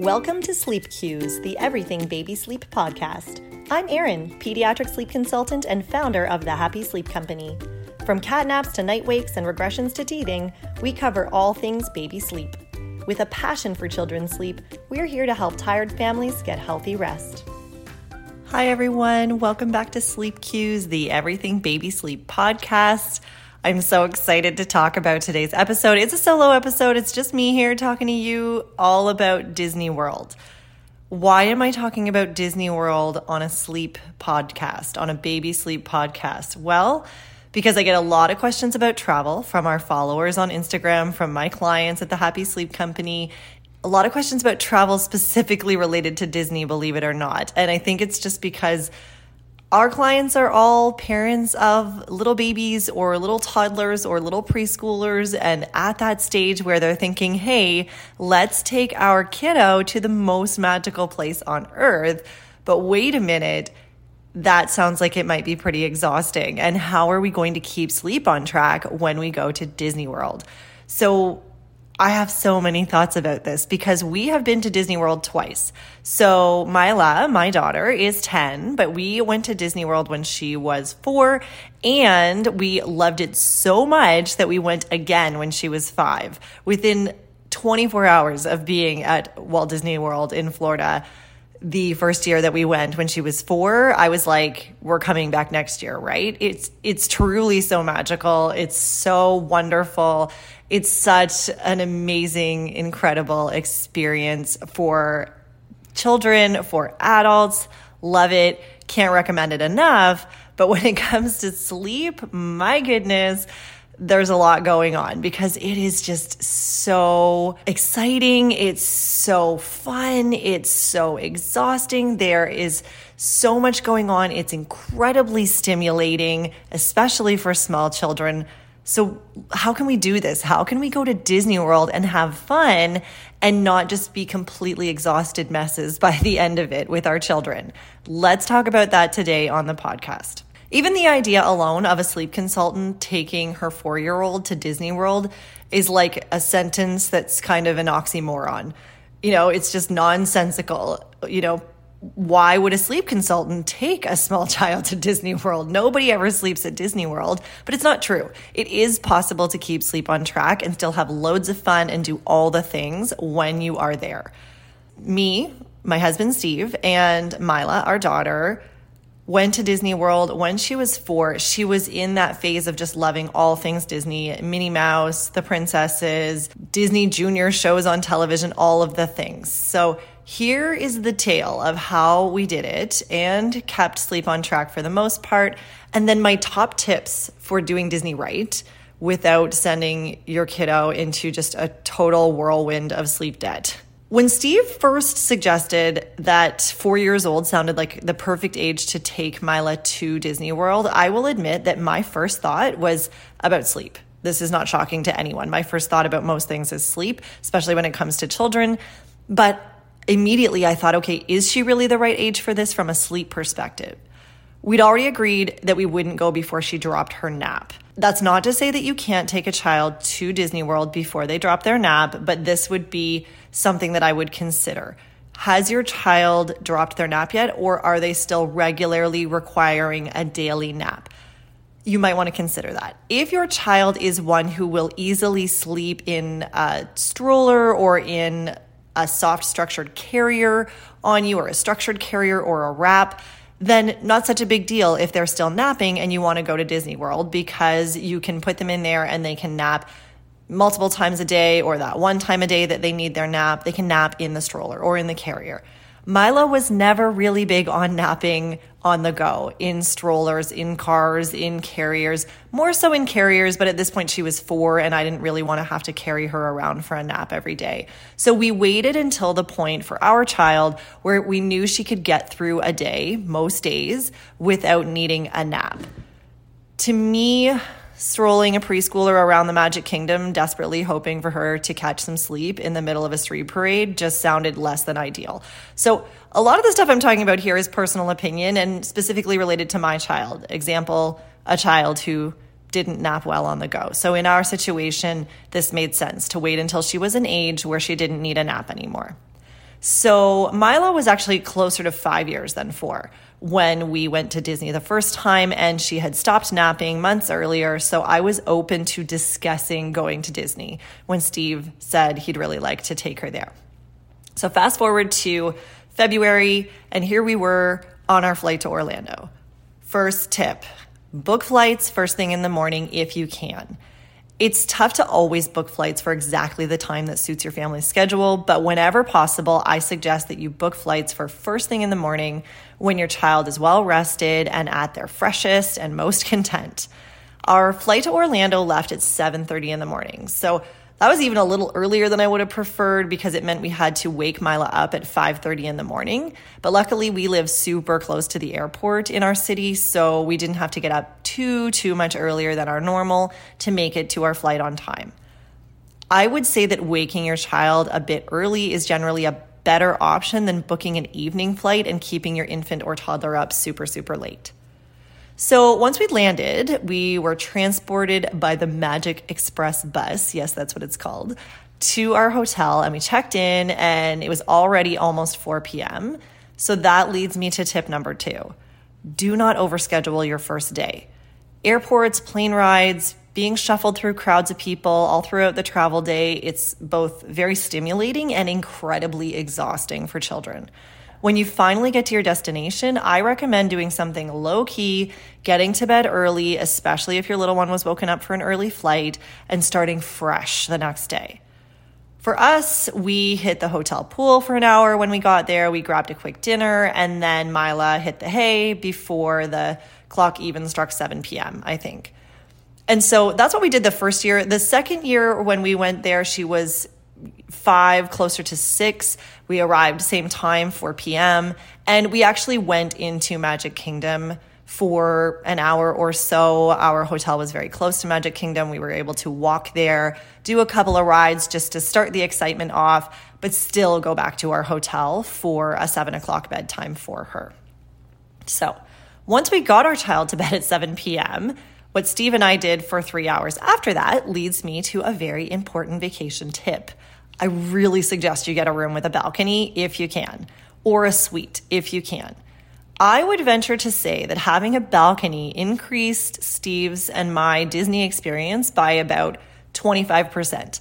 Welcome to Sleep Cues, the Everything Baby Sleep podcast. I'm Erin, pediatric sleep consultant and founder of the Happy Sleep Company. From cat naps to night wakes and regressions to teething, we cover all things baby sleep. With a passion for children's sleep, we're here to help tired families get healthy rest. Hi, everyone. Welcome back to Sleep Cues, the Everything Baby Sleep podcast. I'm so excited to talk about today's episode. It's a solo episode, it's just me here talking to you all about Disney World. Why am I talking about Disney World on a sleep podcast, on a baby sleep podcast? Well, because I get a lot of questions about travel from our followers on Instagram, from my clients at the Happy Sleep Company. A lot of questions about travel specifically related to Disney, believe it or not. And I think it's just because our clients are all parents of little babies or little toddlers or little preschoolers, and at that stage where they're thinking, hey, let's take our kiddo to the most magical place on earth. But wait a minute, that sounds like it might be pretty exhausting. And how are we going to keep sleep on track when we go to Disney World? So, I have so many thoughts about this because we have been to Disney World twice. So, Mila, my daughter, is 10, but we went to Disney World when she was four, and we loved it so much that we went again when she was five. Within 24 hours of being at Walt Disney World in Florida, the first year that we went when she was four, I was like, we're coming back next year, right? It's it's truly so magical. It's so wonderful it's such an amazing, incredible experience for children, for adults. Love it. Can't recommend it enough. But when it comes to sleep, my goodness, there's a lot going on because it is just so exciting. It's so fun. It's so exhausting. There is so much going on. It's incredibly stimulating, especially for small children. So, how can we do this? How can we go to Disney World and have fun and not just be completely exhausted messes by the end of it with our children? Let's talk about that today on the podcast. Even the idea alone of a sleep consultant taking her four year old to Disney World is like a sentence that's kind of an oxymoron. You know, it's just nonsensical. You know, why would a sleep consultant take a small child to Disney World? Nobody ever sleeps at Disney World, but it's not true. It is possible to keep sleep on track and still have loads of fun and do all the things when you are there. Me, my husband Steve, and Mila, our daughter, went to Disney World when she was four. She was in that phase of just loving all things Disney Minnie Mouse, the princesses, Disney Junior shows on television, all of the things. So here is the tale of how we did it and kept sleep on track for the most part. And then my top tips for doing Disney right without sending your kiddo into just a total whirlwind of sleep debt. When Steve first suggested that four years old sounded like the perfect age to take Mila to Disney World, I will admit that my first thought was about sleep. This is not shocking to anyone. My first thought about most things is sleep, especially when it comes to children. But immediately I thought, okay, is she really the right age for this from a sleep perspective? We'd already agreed that we wouldn't go before she dropped her nap. That's not to say that you can't take a child to Disney World before they drop their nap, but this would be something that I would consider. Has your child dropped their nap yet, or are they still regularly requiring a daily nap? You might want to consider that. If your child is one who will easily sleep in a stroller or in a soft structured carrier on you or a structured carrier or a wrap, then not such a big deal if they're still napping and you want to go to Disney World because you can put them in there and they can nap multiple times a day or that one time a day that they need their nap. They can nap in the stroller or in the carrier. Mila was never really big on napping on the go in strollers, in cars, in carriers, more so in carriers, but at this point she was four and I didn't really want to have to carry her around for a nap every day. So we waited until the point for our child where we knew she could get through a day, most days, without needing a nap. To me, strolling a preschooler around the Magic Kingdom, desperately hoping for her to catch some sleep in the middle of a street parade, just sounded less than ideal. So, a lot of the stuff I'm talking about here is personal opinion and specifically related to my child. Example, a child who didn't nap well on the go. So, in our situation, this made sense to wait until she was an age where she didn't need a nap anymore. So Mila was actually closer to five years than four when we went to Disney the first time, and she had stopped napping months earlier. So I was open to discussing going to Disney when Steve said he'd really like to take her there. So fast forward to February, and here we were on our flight to Orlando. First tip book flights first thing in the morning if you can. It's tough to always book flights for exactly the time that suits your family's schedule, but whenever possible, I suggest that you book flights for first thing in the morning when your child is well rested and at their freshest and most content. Our flight to Orlando left at 7:30 in the morning. So that was even a little earlier than I would have preferred because it meant we had to wake Mila up at 5:30 in the morning. But luckily we live super close to the airport in our city, so we didn't have to get up too too much earlier than our normal to make it to our flight on time. I would say that waking your child a bit early is generally a better option than booking an evening flight and keeping your infant or toddler up super super late. So once we landed, we were transported by the Magic Express bus. Yes, that's what it's called. To our hotel, and we checked in, and it was already almost 4 p.m. So that leads me to tip number two do not overschedule your first day. Airports, plane rides, being shuffled through crowds of people all throughout the travel day, it's both very stimulating and incredibly exhausting for children. When you finally get to your destination, I recommend doing something low key, getting to bed early, especially if your little one was woken up for an early flight, and starting fresh the next day. For us, we hit the hotel pool for an hour when we got there. We grabbed a quick dinner, and then Mila hit the hay before the clock even struck 7 p.m., I think. And so that's what we did the first year. The second year, when we went there, she was five, closer to six. We arrived same time, 4 p.m. And we actually went into Magic Kingdom for an hour or so. Our hotel was very close to Magic Kingdom. We were able to walk there, do a couple of rides just to start the excitement off, but still go back to our hotel for a seven o'clock bedtime for her. So once we got our child to bed at 7 p.m., what Steve and I did for three hours after that leads me to a very important vacation tip. I really suggest you get a room with a balcony if you can, or a suite if you can. I would venture to say that having a balcony increased Steve's and my Disney experience by about 25%.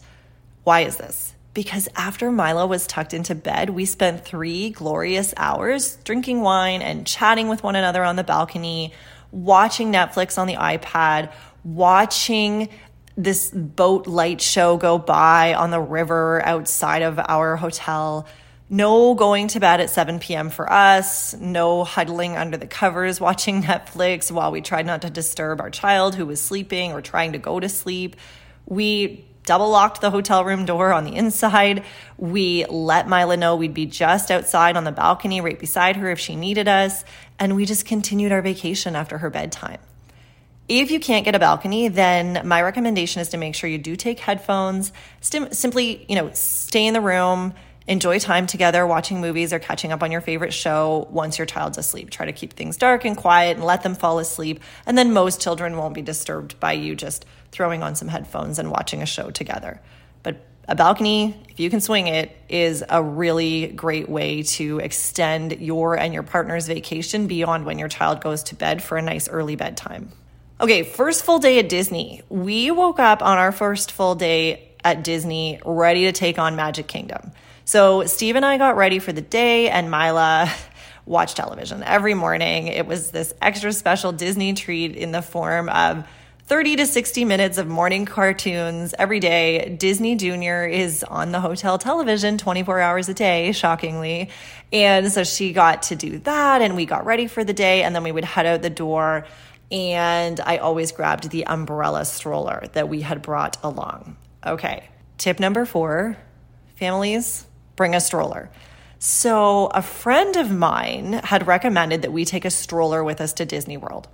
Why is this? Because after Mila was tucked into bed, we spent three glorious hours drinking wine and chatting with one another on the balcony, watching Netflix on the iPad, watching this boat light show go by on the river outside of our hotel. No going to bed at 7 p.m. for us, no huddling under the covers watching Netflix while we tried not to disturb our child who was sleeping or trying to go to sleep. We double locked the hotel room door on the inside. We let Mila know we'd be just outside on the balcony right beside her if she needed us. And we just continued our vacation after her bedtime. If you can't get a balcony, then my recommendation is to make sure you do take headphones. Stim- simply, you know, stay in the room, enjoy time together, watching movies or catching up on your favorite show once your child's asleep. Try to keep things dark and quiet and let them fall asleep. And then most children won't be disturbed by you just throwing on some headphones and watching a show together. But a balcony, if you can swing it, is a really great way to extend your and your partner's vacation beyond when your child goes to bed for a nice early bedtime. Okay, first full day at Disney. We woke up on our first full day at Disney ready to take on Magic Kingdom. So Steve and I got ready for the day, and Mila watched television every morning. It was this extra special Disney treat in the form of 30 to 60 minutes of morning cartoons every day. Disney Junior is on the hotel television 24 hours a day, shockingly. And so she got to do that, and we got ready for the day, and then we would head out the door and I always grabbed the umbrella stroller that we had brought along. Okay, tip number four families, bring a stroller. So, a friend of mine had recommended that we take a stroller with us to Disney World.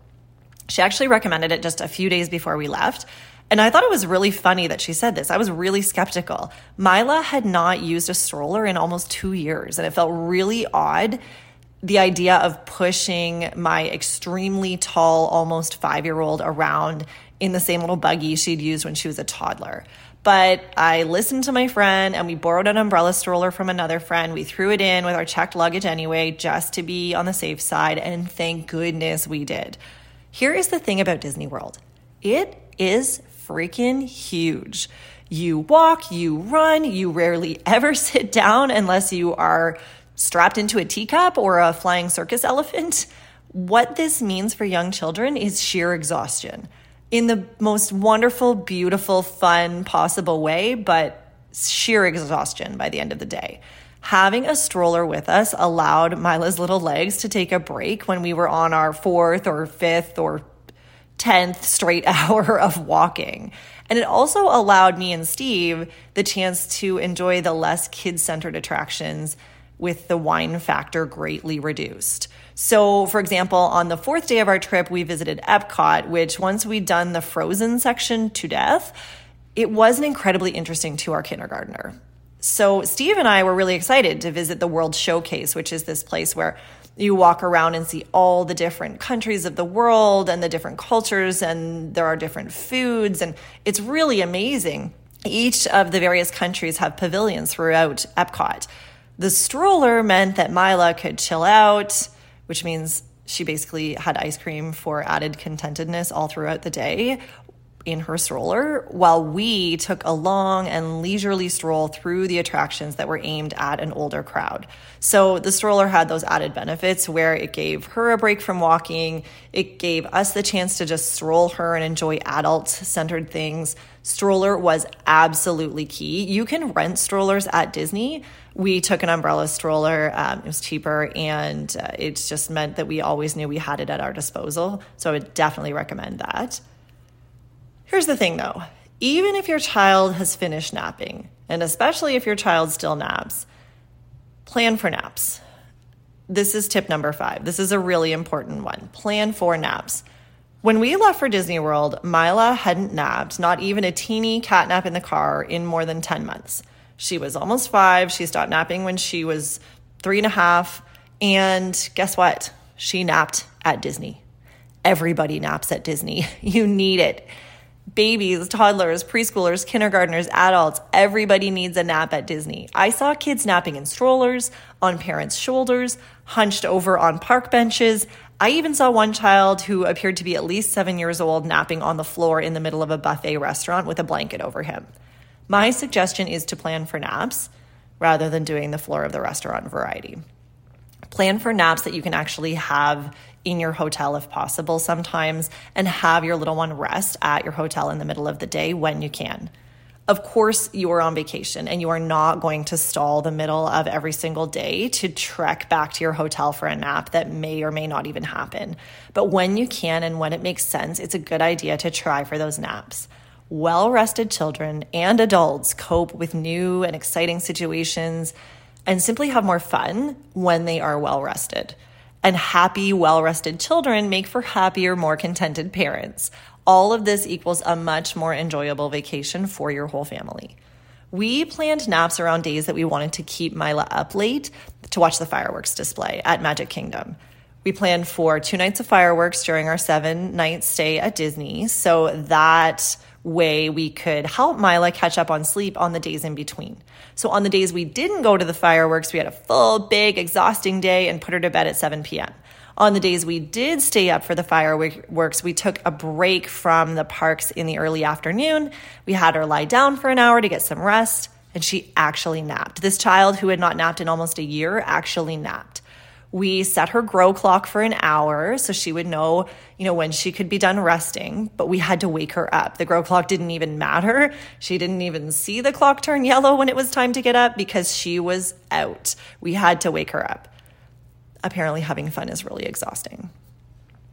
She actually recommended it just a few days before we left. And I thought it was really funny that she said this. I was really skeptical. Mila had not used a stroller in almost two years, and it felt really odd the idea of pushing my extremely tall, almost five year old around in the same little buggy she'd used when she was a toddler. But I listened to my friend and we borrowed an umbrella stroller from another friend. We threw it in with our checked luggage anyway, just to be on the safe side. And thank goodness we did. Here is the thing about Disney World it is freaking huge. You walk, you run, you rarely ever sit down unless you are strapped into a teacup or a flying circus elephant. What this means for young children is sheer exhaustion in the most wonderful, beautiful, fun possible way, but sheer exhaustion by the end of the day. Having a stroller with us allowed Mila's little legs to take a break when we were on our fourth or fifth or 10th straight hour of walking. And it also allowed me and Steve the chance to enjoy the less kid centered attractions with the whine factor greatly reduced. So, for example, on the fourth day of our trip, we visited Epcot, which once we'd done the frozen section to death, it wasn't incredibly interesting to our kindergartner. So, Steve and I were really excited to visit the World Showcase, which is this place where you walk around and see all the different countries of the world and the different cultures, and there are different foods, and it's really amazing. Each of the various countries have pavilions throughout Epcot. The stroller meant that Mila could chill out, which means she basically had ice cream for added contentedness all throughout the day in her stroller while we took a long and leisurely stroll through the attractions that were aimed at an older crowd. So the stroller had those added benefits where it gave her a break from walking, it gave us the chance to just stroll her and enjoy adult centered things. Stroller was absolutely key. You can rent strollers at Disney we took an umbrella stroller. Um, it was cheaper, and uh, it just meant that we always knew we had it at our disposal. So I would definitely recommend that. Here's the thing though even if your child has finished napping, and especially if your child still naps, plan for naps. This is tip number five. This is a really important one. Plan for naps. When we left for Disney World, Mila hadn't napped, not even a teeny cat nap in the car, in more than 10 months. She was almost five. She stopped napping when she was three and a half. And guess what? She napped at Disney. Everybody naps at Disney. You need it. Babies, toddlers, preschoolers, kindergartners, adults, everybody needs a nap at Disney. I saw kids napping in strollers, on parents' shoulders, hunched over on park benches. I even saw one child who appeared to be at least seven years old napping on the floor in the middle of a buffet restaurant with a blanket over him. My suggestion is to plan for naps rather than doing the floor of the restaurant variety. Plan for naps that you can actually have in your hotel if possible sometimes and have your little one rest at your hotel in the middle of the day when you can. Of course, you are on vacation and you are not going to stall the middle of every single day to trek back to your hotel for a nap that may or may not even happen. But when you can and when it makes sense, it's a good idea to try for those naps well rested children and adults cope with new and exciting situations and simply have more fun when they are well rested. And happy, well rested children make for happier, more contented parents. All of this equals a much more enjoyable vacation for your whole family. We planned naps around days that we wanted to keep Mila up late to watch the fireworks display at Magic Kingdom. We planned for two nights of fireworks during our seven night stay at Disney. So that way we could help Mila catch up on sleep on the days in between. So on the days we didn't go to the fireworks, we had a full, big, exhausting day and put her to bed at 7 p.m. On the days we did stay up for the fireworks, we took a break from the parks in the early afternoon. We had her lie down for an hour to get some rest, and she actually napped. This child who had not napped in almost a year actually napped. We set her grow clock for an hour so she would know, you know, when she could be done resting, but we had to wake her up. The grow clock didn't even matter. She didn't even see the clock turn yellow when it was time to get up because she was out. We had to wake her up. Apparently having fun is really exhausting.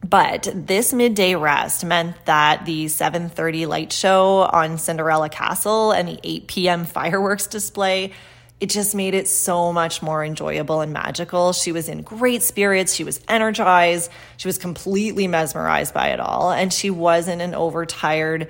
But this midday rest meant that the 7:30 light show on Cinderella Castle and the 8 p.m. fireworks display it just made it so much more enjoyable and magical. She was in great spirits. She was energized. She was completely mesmerized by it all. And she wasn't an overtired,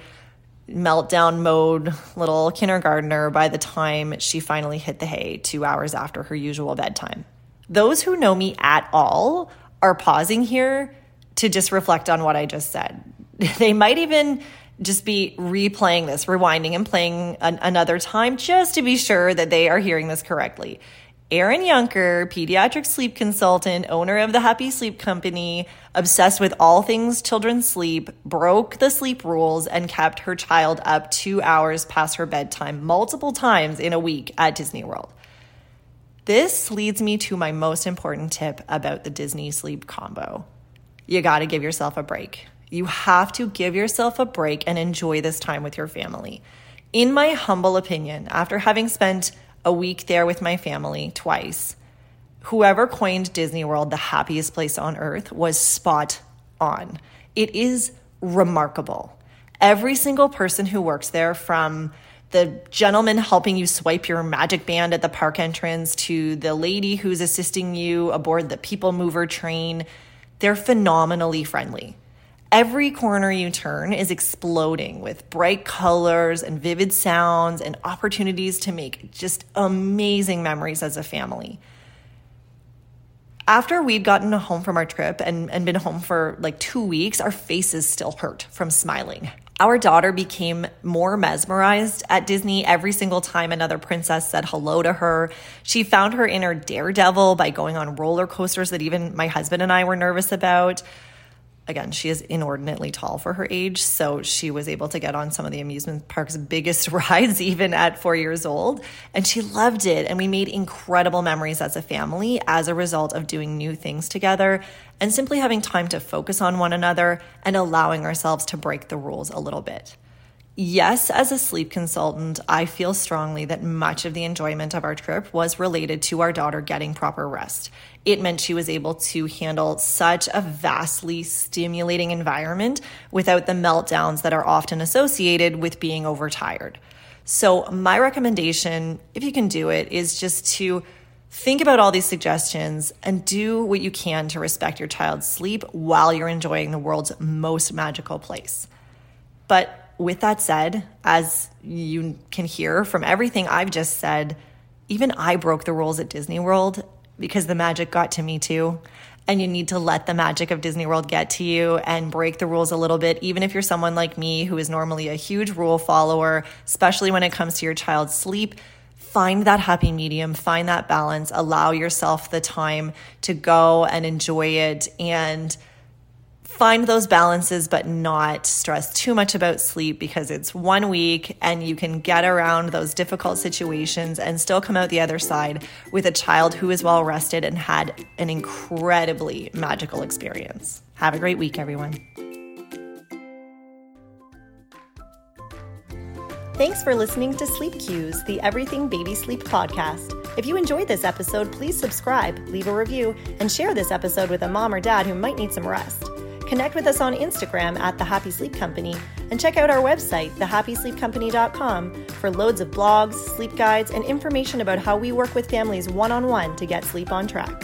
meltdown mode little kindergartner by the time she finally hit the hay two hours after her usual bedtime. Those who know me at all are pausing here to just reflect on what I just said. They might even just be replaying this, rewinding and playing an- another time just to be sure that they are hearing this correctly. Erin Yunker, pediatric sleep consultant, owner of the Happy Sleep Company, obsessed with all things children's sleep, broke the sleep rules and kept her child up two hours past her bedtime multiple times in a week at Disney World. This leads me to my most important tip about the Disney sleep combo. You got to give yourself a break. You have to give yourself a break and enjoy this time with your family. In my humble opinion, after having spent a week there with my family twice. Whoever coined Disney World the happiest place on earth was spot on. It is remarkable. Every single person who works there, from the gentleman helping you swipe your magic band at the park entrance to the lady who's assisting you aboard the people mover train, they're phenomenally friendly. Every corner you turn is exploding with bright colors and vivid sounds and opportunities to make just amazing memories as a family. After we'd gotten home from our trip and, and been home for like two weeks, our faces still hurt from smiling. Our daughter became more mesmerized at Disney every single time another princess said hello to her. She found her inner daredevil by going on roller coasters that even my husband and I were nervous about again, she is inordinately tall for her age. So she was able to get on some of the amusement park's biggest rides, even at four years old. And she loved it. And we made incredible memories as a family as a result of doing new things together and simply having time to focus on one another and allowing ourselves to break the rules a little bit. Yes, as a sleep consultant, I feel strongly that much of the enjoyment of our trip was related to our daughter getting proper rest. It meant she was able to handle such a vastly stimulating environment without the meltdowns that are often associated with being overtired. So, my recommendation, if you can do it, is just to think about all these suggestions and do what you can to respect your child's sleep while you're enjoying the world's most magical place. But with that said, as you can hear from everything I've just said, even I broke the rules at Disney World because the magic got to me too. And you need to let the magic of Disney World get to you and break the rules a little bit, even if you're someone like me who is normally a huge rule follower, especially when it comes to your child's sleep. Find that happy medium, find that balance, allow yourself the time to go and enjoy it and find those balances, but not stress too much about sleep because it's one week and you can get around those difficult situations and still come out the other side with a child who is well rested and had an incredibly magical experience. Have a great week, everyone. Thanks for listening to Sleep Cues, the Everything Baby Sleep podcast. If you enjoyed this episode, please subscribe, leave a review, and share this episode with a mom or dad who might need some rest. Connect with us on Instagram at The Happy Sleep Company and check out our website, thehappysleepcompany.com, for loads of blogs, sleep guides, and information about how we work with families one on one to get sleep on track.